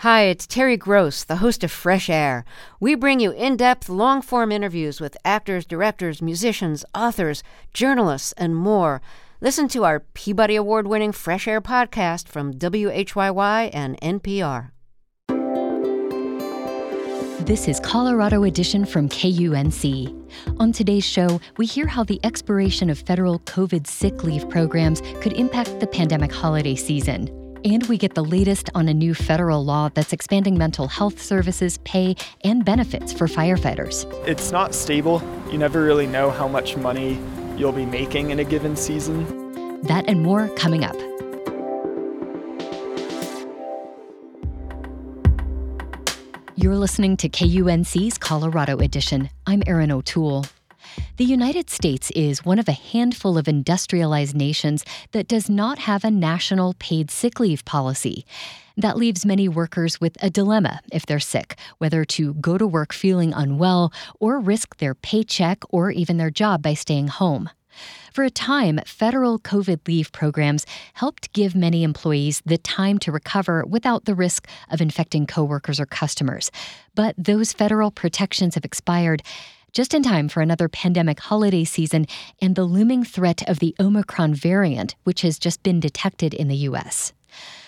Hi, it's Terry Gross, the host of Fresh Air. We bring you in depth, long form interviews with actors, directors, musicians, authors, journalists, and more. Listen to our Peabody Award winning Fresh Air podcast from WHYY and NPR. This is Colorado Edition from KUNC. On today's show, we hear how the expiration of federal COVID sick leave programs could impact the pandemic holiday season. And we get the latest on a new federal law that's expanding mental health services, pay, and benefits for firefighters. It's not stable. You never really know how much money you'll be making in a given season. That and more coming up. You're listening to KUNC's Colorado Edition. I'm Erin O'Toole. The United States is one of a handful of industrialized nations that does not have a national paid sick leave policy. That leaves many workers with a dilemma if they're sick, whether to go to work feeling unwell or risk their paycheck or even their job by staying home. For a time, federal COVID leave programs helped give many employees the time to recover without the risk of infecting coworkers or customers. But those federal protections have expired just in time for another pandemic holiday season and the looming threat of the Omicron variant, which has just been detected in the U.S.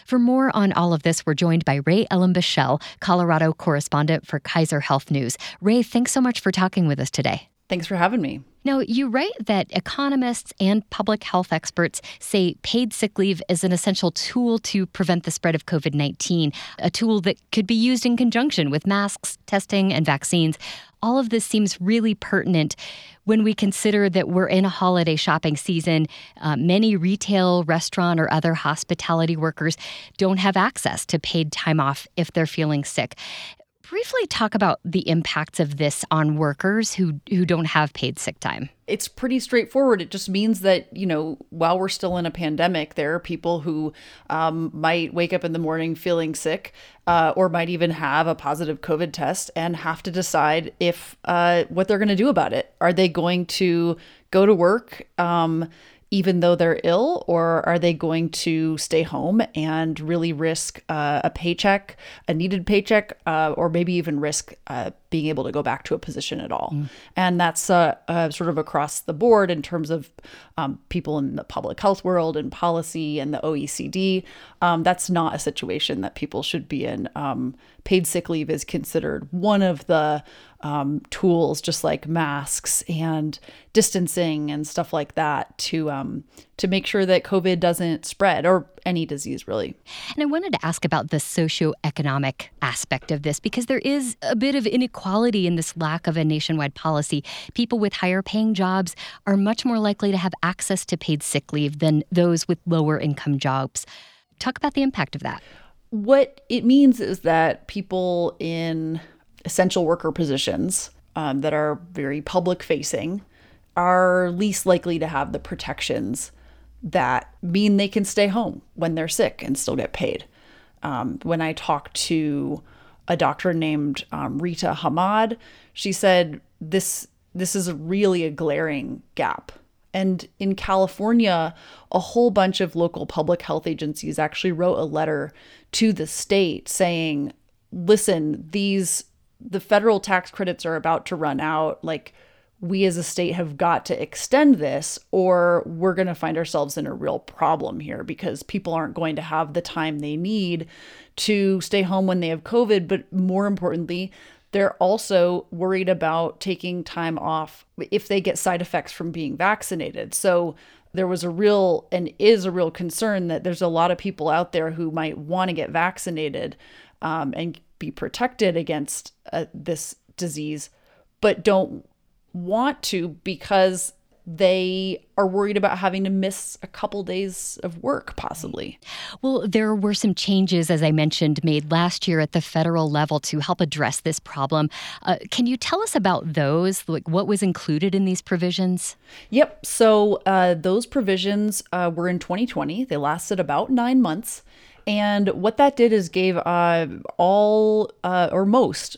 For more on all of this, we're joined by Rae Ellen Bichell, Colorado correspondent for Kaiser Health News. Rae, thanks so much for talking with us today. Thanks for having me. Now, you write that economists and public health experts say paid sick leave is an essential tool to prevent the spread of COVID 19, a tool that could be used in conjunction with masks, testing, and vaccines. All of this seems really pertinent when we consider that we're in a holiday shopping season. Uh, many retail, restaurant, or other hospitality workers don't have access to paid time off if they're feeling sick briefly talk about the impacts of this on workers who who don't have paid sick time? It's pretty straightforward. It just means that you know while we're still in a pandemic, there are people who um, might wake up in the morning feeling sick, uh, or might even have a positive COVID test and have to decide if uh, what they're going to do about it. Are they going to go to work? Um, even though they're ill, or are they going to stay home and really risk uh, a paycheck, a needed paycheck, uh, or maybe even risk uh, being able to go back to a position at all? Mm. And that's uh, uh, sort of across the board in terms of um, people in the public health world and policy and the OECD. Um, that's not a situation that people should be in. Um, paid sick leave is considered one of the um, tools, just like masks and distancing and stuff like that, to um, to make sure that COVID doesn't spread or any disease really. And I wanted to ask about the socioeconomic aspect of this because there is a bit of inequality in this lack of a nationwide policy. People with higher paying jobs are much more likely to have access to paid sick leave than those with lower income jobs. Talk about the impact of that. What it means is that people in essential worker positions um, that are very public facing are least likely to have the protections that mean they can stay home when they're sick and still get paid. Um, when I talk to a doctor named um, Rita Hamad, she said this this is really a glaring gap and in California, a whole bunch of local public health agencies actually wrote a letter to the state saying, listen, these, the federal tax credits are about to run out. Like, we as a state have got to extend this, or we're going to find ourselves in a real problem here because people aren't going to have the time they need to stay home when they have COVID. But more importantly, they're also worried about taking time off if they get side effects from being vaccinated. So there was a real and is a real concern that there's a lot of people out there who might want to get vaccinated um, and be protected against uh, this disease, but don't want to because they are worried about having to miss a couple days of work, possibly. Well, there were some changes, as I mentioned, made last year at the federal level to help address this problem. Uh, can you tell us about those? Like, what was included in these provisions? Yep. So, uh, those provisions uh, were in 2020, they lasted about nine months. And what that did is gave uh, all uh, or most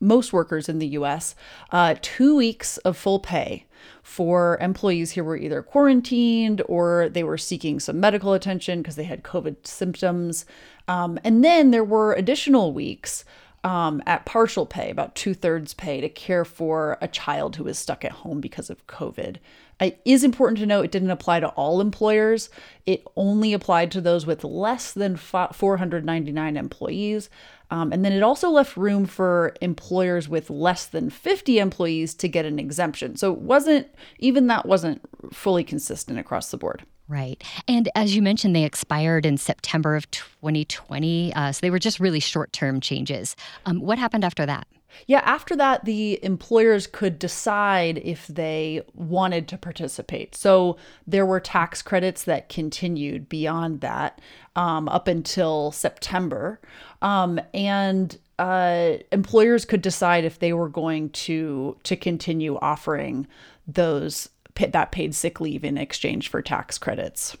most workers in the US uh, two weeks of full pay for employees who were either quarantined or they were seeking some medical attention because they had COVID symptoms. Um, and then there were additional weeks um, at partial pay, about two thirds pay, to care for a child who was stuck at home because of COVID. It is important to note it didn't apply to all employers. It only applied to those with less than 499 employees. Um, and then it also left room for employers with less than 50 employees to get an exemption. So it wasn't, even that wasn't fully consistent across the board. Right. And as you mentioned, they expired in September of 2020. Uh, so they were just really short term changes. Um, what happened after that? Yeah, after that, the employers could decide if they wanted to participate. So there were tax credits that continued beyond that um, up until September. Um, and uh, employers could decide if they were going to to continue offering those that paid sick leave in exchange for tax credits.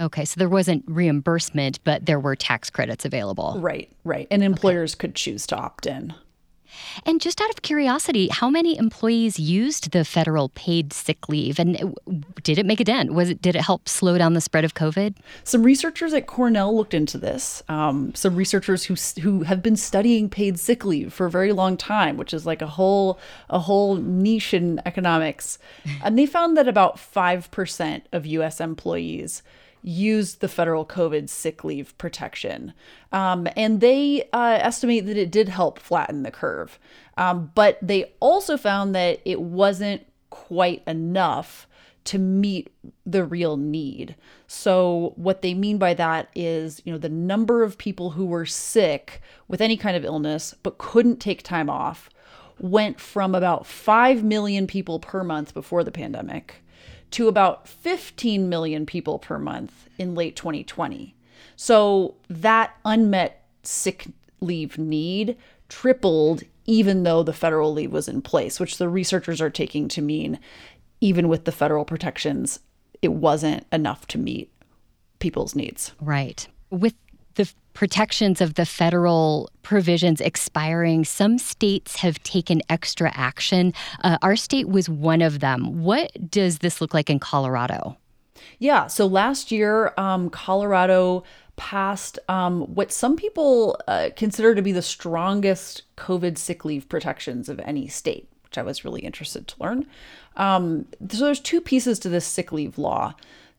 Okay, so there wasn't reimbursement, but there were tax credits available. Right, right. And employers okay. could choose to opt in. And just out of curiosity, how many employees used the federal paid sick leave, and did it make a dent? Was it did it help slow down the spread of COVID? Some researchers at Cornell looked into this. Um, some researchers who who have been studying paid sick leave for a very long time, which is like a whole a whole niche in economics, and they found that about five percent of U.S. employees used the federal COVID sick leave protection. Um, and they uh, estimate that it did help flatten the curve. Um, but they also found that it wasn't quite enough to meet the real need. So what they mean by that is, you know, the number of people who were sick with any kind of illness but couldn't take time off went from about 5 million people per month before the pandemic to about 15 million people per month in late 2020. So that unmet sick leave need tripled even though the federal leave was in place, which the researchers are taking to mean even with the federal protections, it wasn't enough to meet people's needs. Right. With the protections of the federal provisions expiring, some states have taken extra action. Uh, our state was one of them. What does this look like in Colorado? Yeah, so last year, um, Colorado passed um, what some people uh, consider to be the strongest COVID sick leave protections of any state, which I was really interested to learn. Um, so there's two pieces to this sick leave law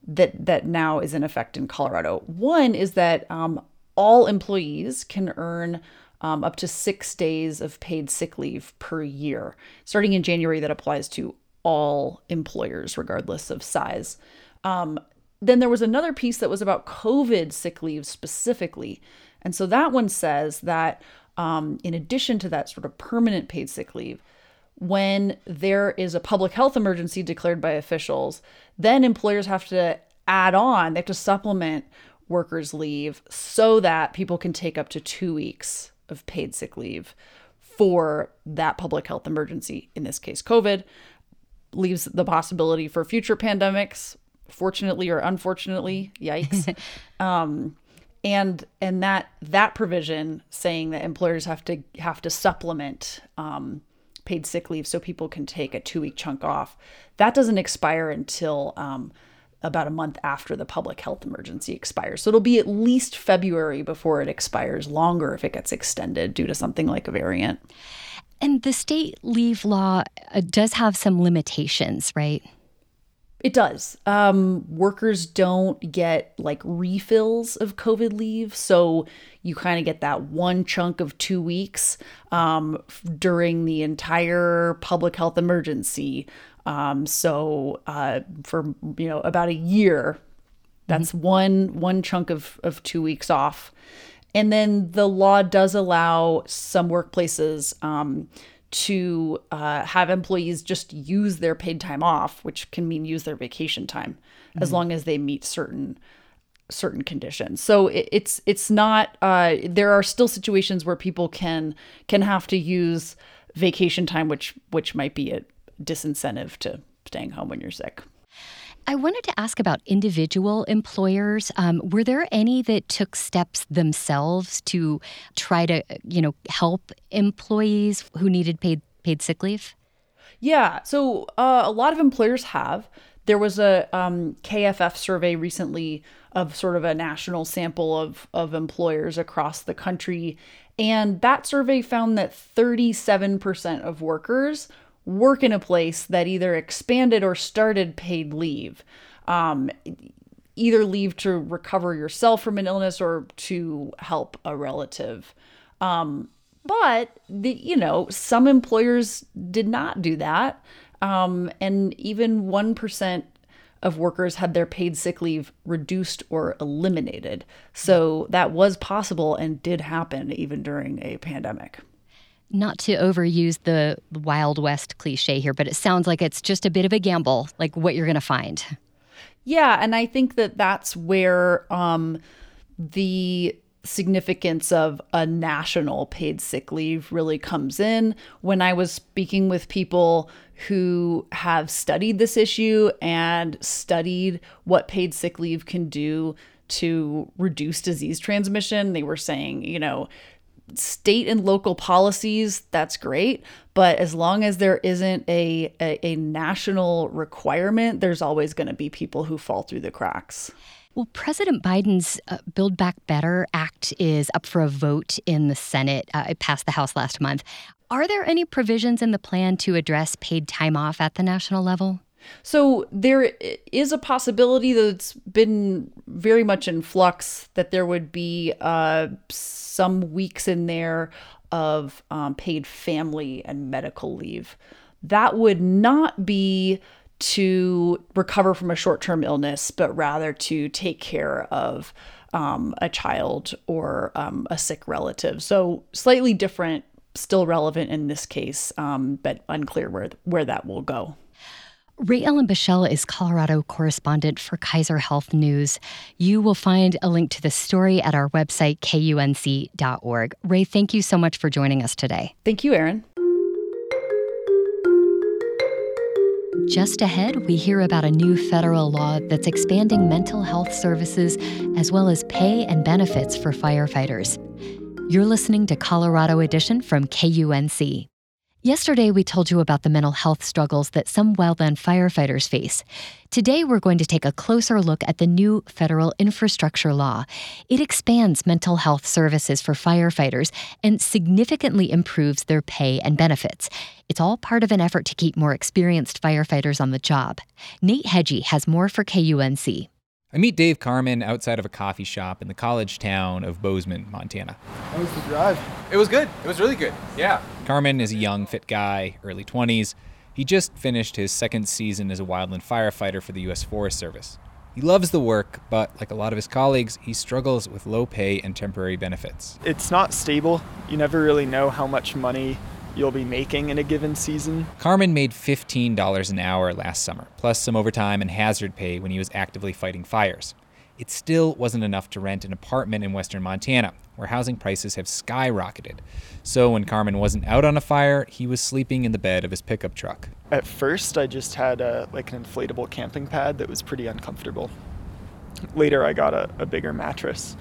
that that now is in effect in Colorado. One is that um, all employees can earn um, up to six days of paid sick leave per year. Starting in January, that applies to all employers, regardless of size. Um, then there was another piece that was about COVID sick leave specifically. And so that one says that um, in addition to that sort of permanent paid sick leave, when there is a public health emergency declared by officials, then employers have to add on, they have to supplement workers leave so that people can take up to two weeks of paid sick leave for that public health emergency, in this case, COVID, leaves the possibility for future pandemics, fortunately or unfortunately, yikes. um, and and that that provision saying that employers have to have to supplement um, paid sick leave so people can take a two week chunk off, that doesn't expire until um, about a month after the public health emergency expires. So it'll be at least February before it expires, longer if it gets extended due to something like a variant. And the state leave law uh, does have some limitations, right? It does. Um, workers don't get like refills of COVID leave. So you kind of get that one chunk of two weeks um, during the entire public health emergency. Um, so uh, for you know about a year, that's mm-hmm. one one chunk of of two weeks off, and then the law does allow some workplaces um, to uh, have employees just use their paid time off, which can mean use their vacation time, mm-hmm. as long as they meet certain certain conditions. So it, it's it's not. Uh, there are still situations where people can can have to use vacation time, which which might be a disincentive to staying home when you're sick. I wanted to ask about individual employers. Um, were there any that took steps themselves to try to, you know, help employees who needed paid paid sick leave? Yeah, so uh, a lot of employers have. There was a um, KFF survey recently of sort of a national sample of of employers across the country, and that survey found that 37% of workers work in a place that either expanded or started paid leave. Um, either leave to recover yourself from an illness or to help a relative. Um, but the, you know, some employers did not do that, um, and even one percent of workers had their paid sick leave reduced or eliminated. So that was possible and did happen even during a pandemic not to overuse the Wild West cliche here, but it sounds like it's just a bit of a gamble, like what you're going to find. Yeah, and I think that that's where um, the significance of a national paid sick leave really comes in. When I was speaking with people who have studied this issue and studied what paid sick leave can do to reduce disease transmission, they were saying, you know, state and local policies, that's great. But as long as there isn't a, a, a national requirement, there's always going to be people who fall through the cracks. Well, President Biden's uh, Build Back Better Act is up for a vote in the Senate. Uh, it passed the House last month. Are there any provisions in the plan to address paid time off at the national level? So there is a possibility that's been very much in flux that there would be uh, some weeks in there of um, paid family and medical leave. That would not be to recover from a short term illness, but rather to take care of um, a child or um, a sick relative. So slightly different, still relevant in this case, um, but unclear where where that will go. Rae Ellen Bichell is Colorado correspondent for Kaiser Health News. You will find a link to the story at our website, kunc.org. Rae, thank you so much for joining us today. Thank you, Erin. Just ahead, we hear about a new federal law that's expanding mental health services as well as pay and benefits for firefighters. You're listening to Colorado Edition from KUNC. Yesterday, we told you about the mental health struggles that some wildland firefighters face. Today, we're going to take a closer look at the new federal infrastructure law. It expands mental health services for firefighters and significantly improves their pay and benefits. It's all part of an effort to keep more experienced firefighters on the job. Nate Hegyi has more for KUNC. I meet Dave Carmen outside of a coffee shop in the college town of Bozeman, Montana. How was the drive? It was good. It was really good. Yeah. Carmen is a young, fit guy, early 20s. He just finished his second season as a wildland firefighter for the U.S. Forest Service. He loves the work, but like a lot of his colleagues, he struggles with low pay and temporary benefits. It's not stable. You never really know how much money you'll be making in a given season. Carmen made $15 an hour last summer, plus some overtime and hazard pay when he was actively fighting fires. It still wasn't enough to rent an apartment in western Montana, where housing prices have skyrocketed. So when Carmen wasn't out on a fire, he was sleeping in the bed of his pickup truck. At first, I just had a, like an inflatable camping pad that was pretty uncomfortable. Later, I got a, a bigger mattress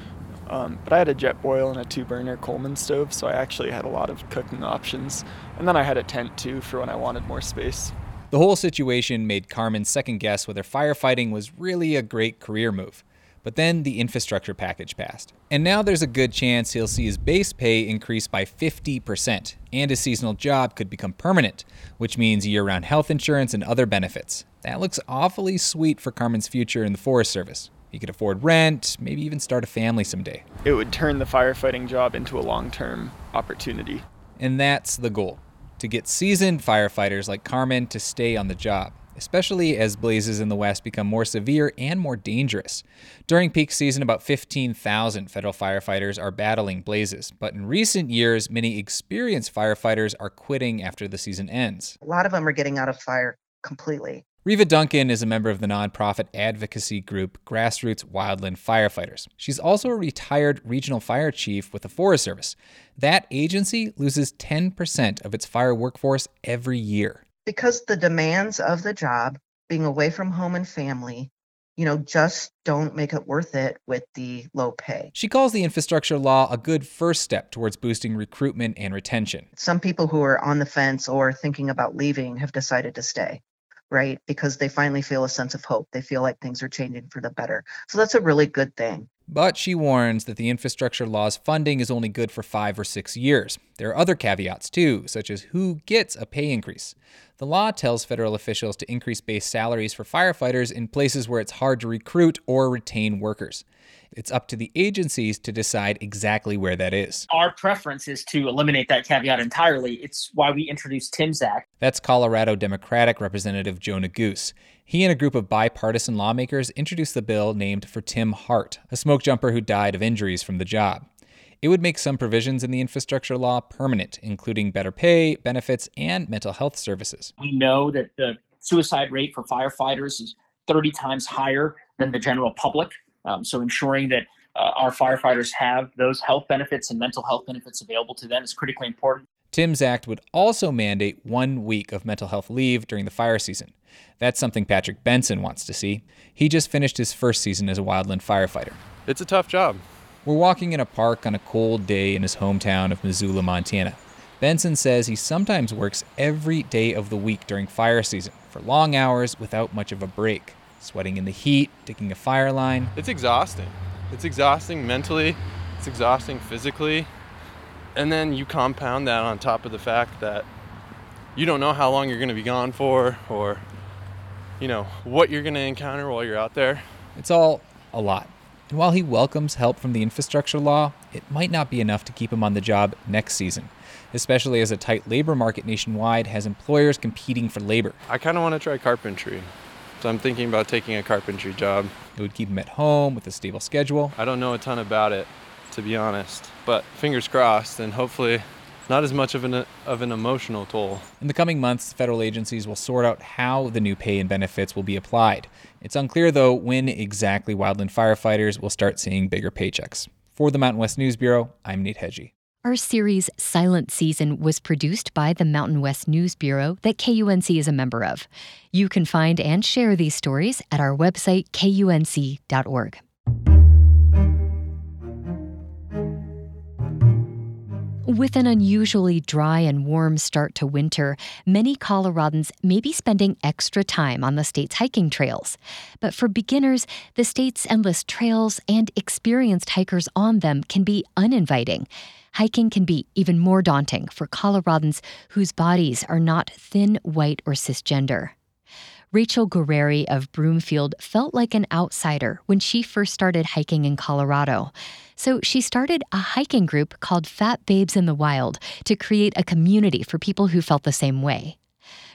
um, but I had a Jetboil and a two burner Coleman stove, so I actually had a lot of cooking options. And then I had a tent too for when I wanted more space. The whole situation made Carmen second guess whether firefighting was really a great career move. But then the infrastructure package passed. And now there's a good chance he'll see his base pay increase by 50%, and his seasonal job could become permanent, which means year round health insurance and other benefits. That looks awfully sweet for Carmen's future in the Forest Service. He could afford rent, maybe even start a family someday. It would turn the firefighting job into a long term opportunity. And that's the goal to get seasoned firefighters like Carmen to stay on the job, especially as blazes in the West become more severe and more dangerous. During peak season, about 15,000 federal firefighters are battling blazes, but in recent years, many experienced firefighters are quitting after the season ends. A lot of them are getting out of fire completely. Riva Duncan is a member of the nonprofit advocacy group Grassroots Wildland Firefighters. She's also a retired regional fire chief with the Forest Service. That agency loses 10% of its fire workforce every year. Because the demands of the job being away from home and family, you know, just don't make it worth it with the low pay. She calls the infrastructure law a good first step towards boosting recruitment and retention. Some people who are on the fence or thinking about leaving have decided to stay, right? Because they finally feel a sense of hope. They feel like things are changing for the better. So that's a really good thing. But she warns that the infrastructure law's funding is only good for five or six years. There are other caveats too, such as who gets a pay increase. The law tells federal officials to increase base salaries for firefighters in places where it's hard to recruit or retain workers. It's up to the agencies to decide exactly where that is. Our preference is to eliminate that caveat entirely. It's why we introduced Tim's Act. That's Colorado Democratic Representative Joe Neguse. He and a group of bipartisan lawmakers introduced the bill named for Tim Hart, a smoke jumper who died of injuries from the job. It would make some provisions in the infrastructure law permanent, including better pay, benefits, and mental health services. We know that the suicide rate for firefighters is 30 times higher than the general public. Um, so ensuring that uh, our firefighters have those health benefits and mental health benefits available to them is critically important. Tim's Act would also mandate one week of mental health leave during the fire season. That's something Patrick Benson wants to see. He just finished his first season as a wildland firefighter. It's a tough job. We're walking in a park on a cold day in his hometown of Missoula, Montana. Benson says he sometimes works every day of the week during fire season for long hours without much of a break sweating in the heat, digging a fire line. It's exhausting. It's exhausting mentally, it's exhausting physically. And then you compound that on top of the fact that you don't know how long you're going to be gone for or you know what you're going to encounter while you're out there. It's all a lot. And while he welcomes help from the infrastructure law, it might not be enough to keep him on the job next season, especially as a tight labor market nationwide has employers competing for labor. I kind of want to try carpentry. So I'm thinking about taking a carpentry job. It would keep him at home with a stable schedule. I don't know a ton about it, to be honest, but fingers crossed, and hopefully not as much of an of an emotional toll. In the coming months, federal agencies will sort out how the new pay and benefits will be applied. It's unclear though when exactly wildland firefighters will start seeing bigger paychecks. For the Mountain West News Bureau, I'm Nate Hegyi. Our series Silent Season was produced by the Mountain West News Bureau that KUNC is a member of. You can find and share these stories at our website, kunc.org. With an unusually dry and warm start to winter, many Coloradans may be spending extra time on the state's hiking trails. But for beginners, the state's endless trails and experienced hikers on them can be uninviting hiking can be even more daunting for Coloradans whose bodies are not thin, white, or cisgender. Rachel Guerrieri of Broomfield felt like an outsider when she first started hiking in Colorado. So she started a hiking group called Fat Babes in the Wild to create a community for people who felt the same way.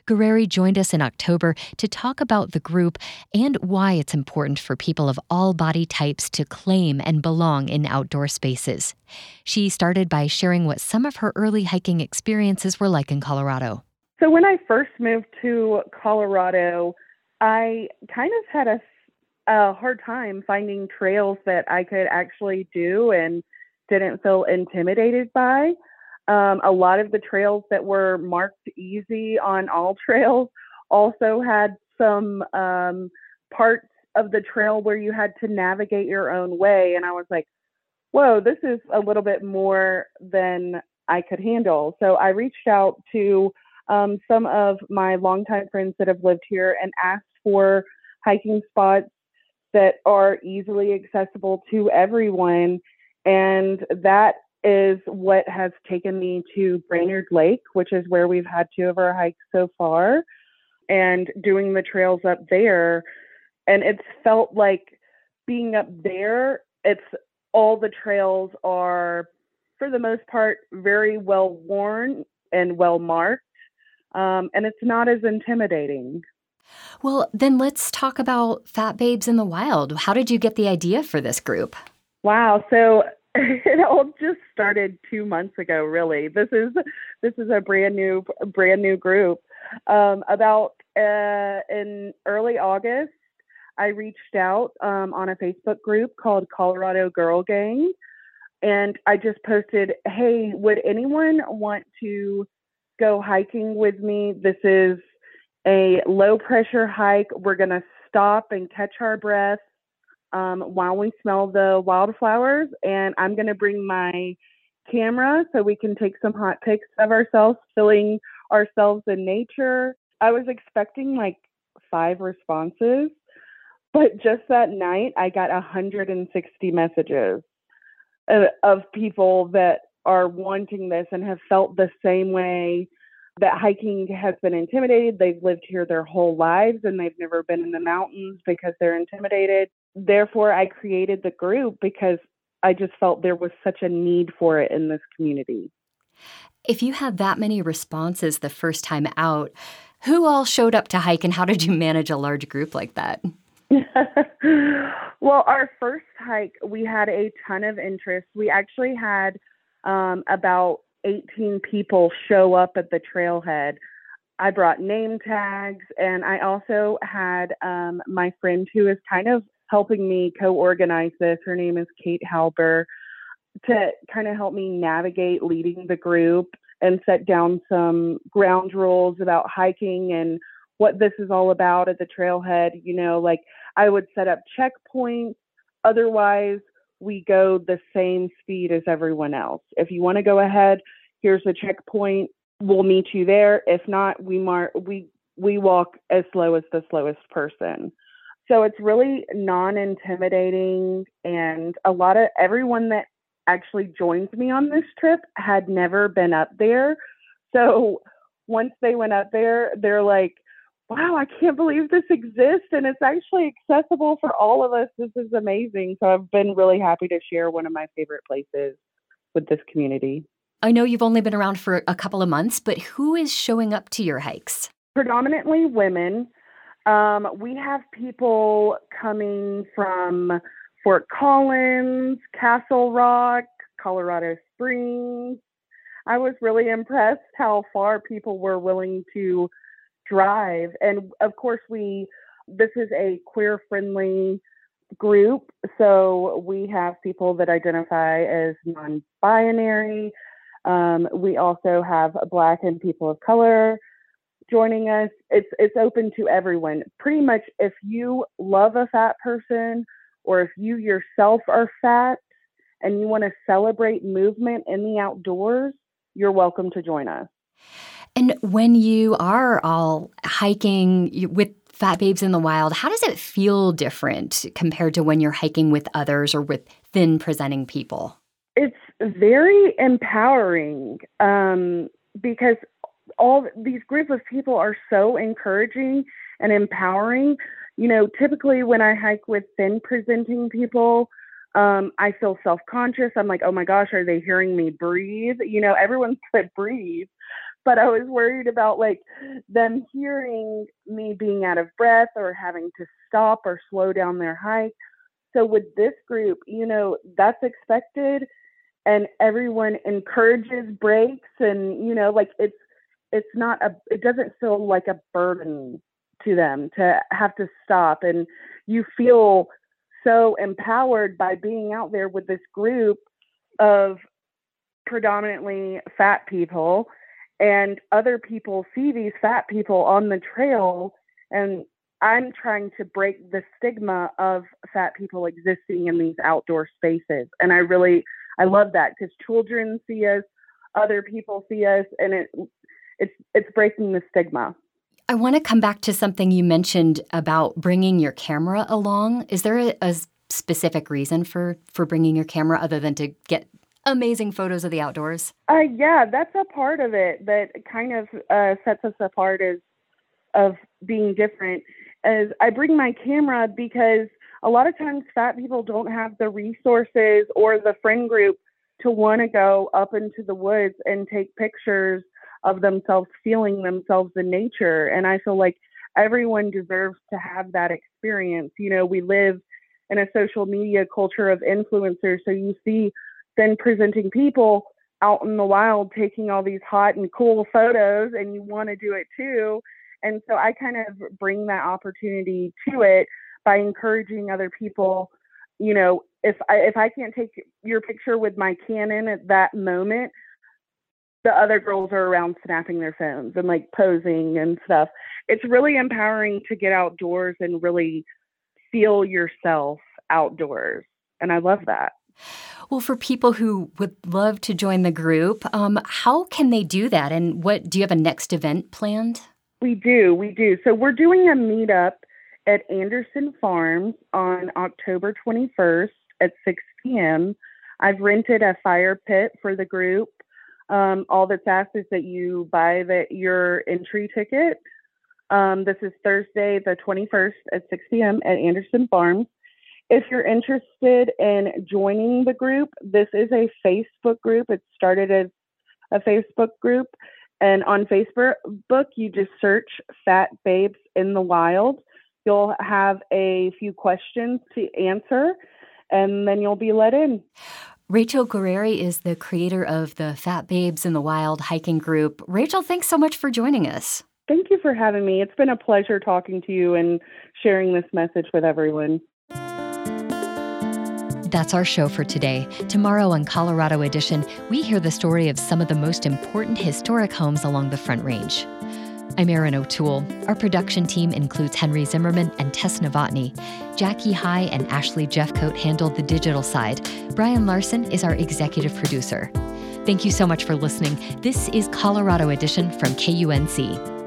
Guerrieri joined us in October to talk about the group and why it's important for people of all body types to claim and belong in outdoor spaces. She started by sharing what some of her early hiking experiences were like in Colorado. So, when I first moved to Colorado, I kind of had a, a hard time finding trails that I could actually do and didn't feel intimidated by. Um, a lot of the trails that were marked easy on all trails also had some um, parts of the trail where you had to navigate your own way. And I was like, whoa, this is a little bit more than I could handle. So I reached out to um, some of my longtime friends that have lived here and asked for hiking spots that are easily accessible to everyone. And that is what has taken me to Brainard Lake, which is where we've had two of our hikes so far, and doing the trails up there. And it's felt like being up there, it's all the trails are, for the most part, very well worn and well marked. Um, and it's not as intimidating. Well, then let's talk about Fat Babes in the Wild. How did you get the idea for this group? Wow. So it all just started two months ago really. This is this is a brand new brand new group. Um, about uh, in early august i reached out um, on a facebook group called colorado girl gang. And i just posted hey would anyone want to go hiking with me? This is a low pressure hike. We're going to stop and catch our breath um, while we smell the wildflowers. And I'm going to bring my camera so we can take some hot pics of ourselves, filling ourselves in nature. I was expecting like five responses, but just that night I got 160 messages of, of people that are wanting this and have felt the same way that hiking has been intimidated. They've lived here their whole lives and they've never been in the mountains because they're intimidated. Therefore, I created the group because I just felt there was such a need for it in this community. If you had that many responses the first time out, who all showed up to hike and how did you manage a large group like that? well, our first hike, we had a ton of interest. We actually had um, about 18 people show up at the trailhead. I brought name tags, and I also had um, my friend who is kind of helping me co organize this. Her name is Kate Halber to kind of help me navigate leading the group and set down some ground rules about hiking and what this is all about at the trailhead. You know, like I would set up checkpoints. Otherwise, we go the same speed as everyone else. If you want to go ahead, here's a checkpoint. We'll meet you there. If not, we mark we we walk as slow as the slowest person. So it's really non-intimidating and a lot of everyone that actually joins me on this trip had never been up there. So once they went up there, they're like, wow, I can't believe this exists and it's actually accessible for all of us. This is amazing. So I've been really happy to share one of my favorite places with this community. I know you've only been around for a couple of months, but who is showing up to your hikes? Predominantly women. Um, we have people coming from Fort Collins, Castle Rock, Colorado Springs. I was really impressed how far people were willing to drive. And of course, we this is a queer friendly group, so we have people that identify as non binary. Um, we also have Black and people of color joining us. It's it's open to everyone. Pretty much, if you love a fat person or if you yourself are fat and you want to celebrate movement in the outdoors, you're welcome to join us. And when you are all hiking with Fat Babes in the Wild, how does it feel different compared to when you're hiking with others or with thin presenting people? It's very empowering um, because all these group of people are so encouraging and empowering. You know, typically when I hike with thin presenting people, um, I feel self conscious. I'm like, oh my gosh, are they hearing me breathe? You know, everyone said breathe but I was worried about like them hearing me being out of breath or having to stop or slow down their hike. So with this group, you know, that's expected and everyone encourages breaks and you know like it's it's not a it doesn't feel like a burden to them to have to stop and you feel so empowered by being out there with this group of predominantly fat people and other people see these fat people on the trail and i'm trying to break the stigma of fat people existing in these outdoor spaces and i really i love that because children see us other people see us and it it's it's breaking the stigma i want to come back to something you mentioned about bringing your camera along is there a, a specific reason for for bringing your camera other than to get amazing photos of the outdoors? Uh, yeah, that's a part of it that kind of uh, sets us apart as of being different. As I bring my camera because a lot of times fat people don't have the resources or the friend group to want to go up into the woods and take pictures of themselves feeling themselves in nature. And I feel like everyone deserves to have that experience. You know, we live in a social media culture of influencers, so you see then presenting people out in the wild taking all these hot and cool photos and you want to do it too. And so I kind of bring that opportunity to it by encouraging other people, you know, if I if I can't take your picture with my Canon at that moment, the other girls are around snapping their phones and like posing and stuff. It's really empowering to get outdoors and really feel yourself outdoors. And I love that. Well, for people who would love to join the group, um, how can they do that? And what do you have a next event planned? We do, we do. So we're doing a meetup at Anderson Farms on October 21st at 6 p.m. I've rented a fire pit for the group. Um, all that's asked is that you buy the, your entry ticket. Um, this is Thursday, the 21st at 6 p.m. at Anderson Farms. If you're interested in joining the group, this is a Facebook group. It started as a Facebook group. And on Facebook, you just search Fat Babes in the Wild. You'll have a few questions to answer, and then you'll be let in. Rachel Guerrieri is the creator of the Fat Babes in the Wild hiking group. Rachel, thanks so much for joining us. Thank you for having me. It's been a pleasure talking to you and sharing this message with everyone. That's our show for today. Tomorrow on Colorado Edition, we hear the story of some of the most important historic homes along the Front Range. I'm Erin O'Toole. Our production team includes Henry Zimmerman and Tess Novotny. Jackie High and Ashley Jeffcoat handled the digital side. Brian Larson is our executive producer. Thank you so much for listening. This is Colorado Edition from KUNC.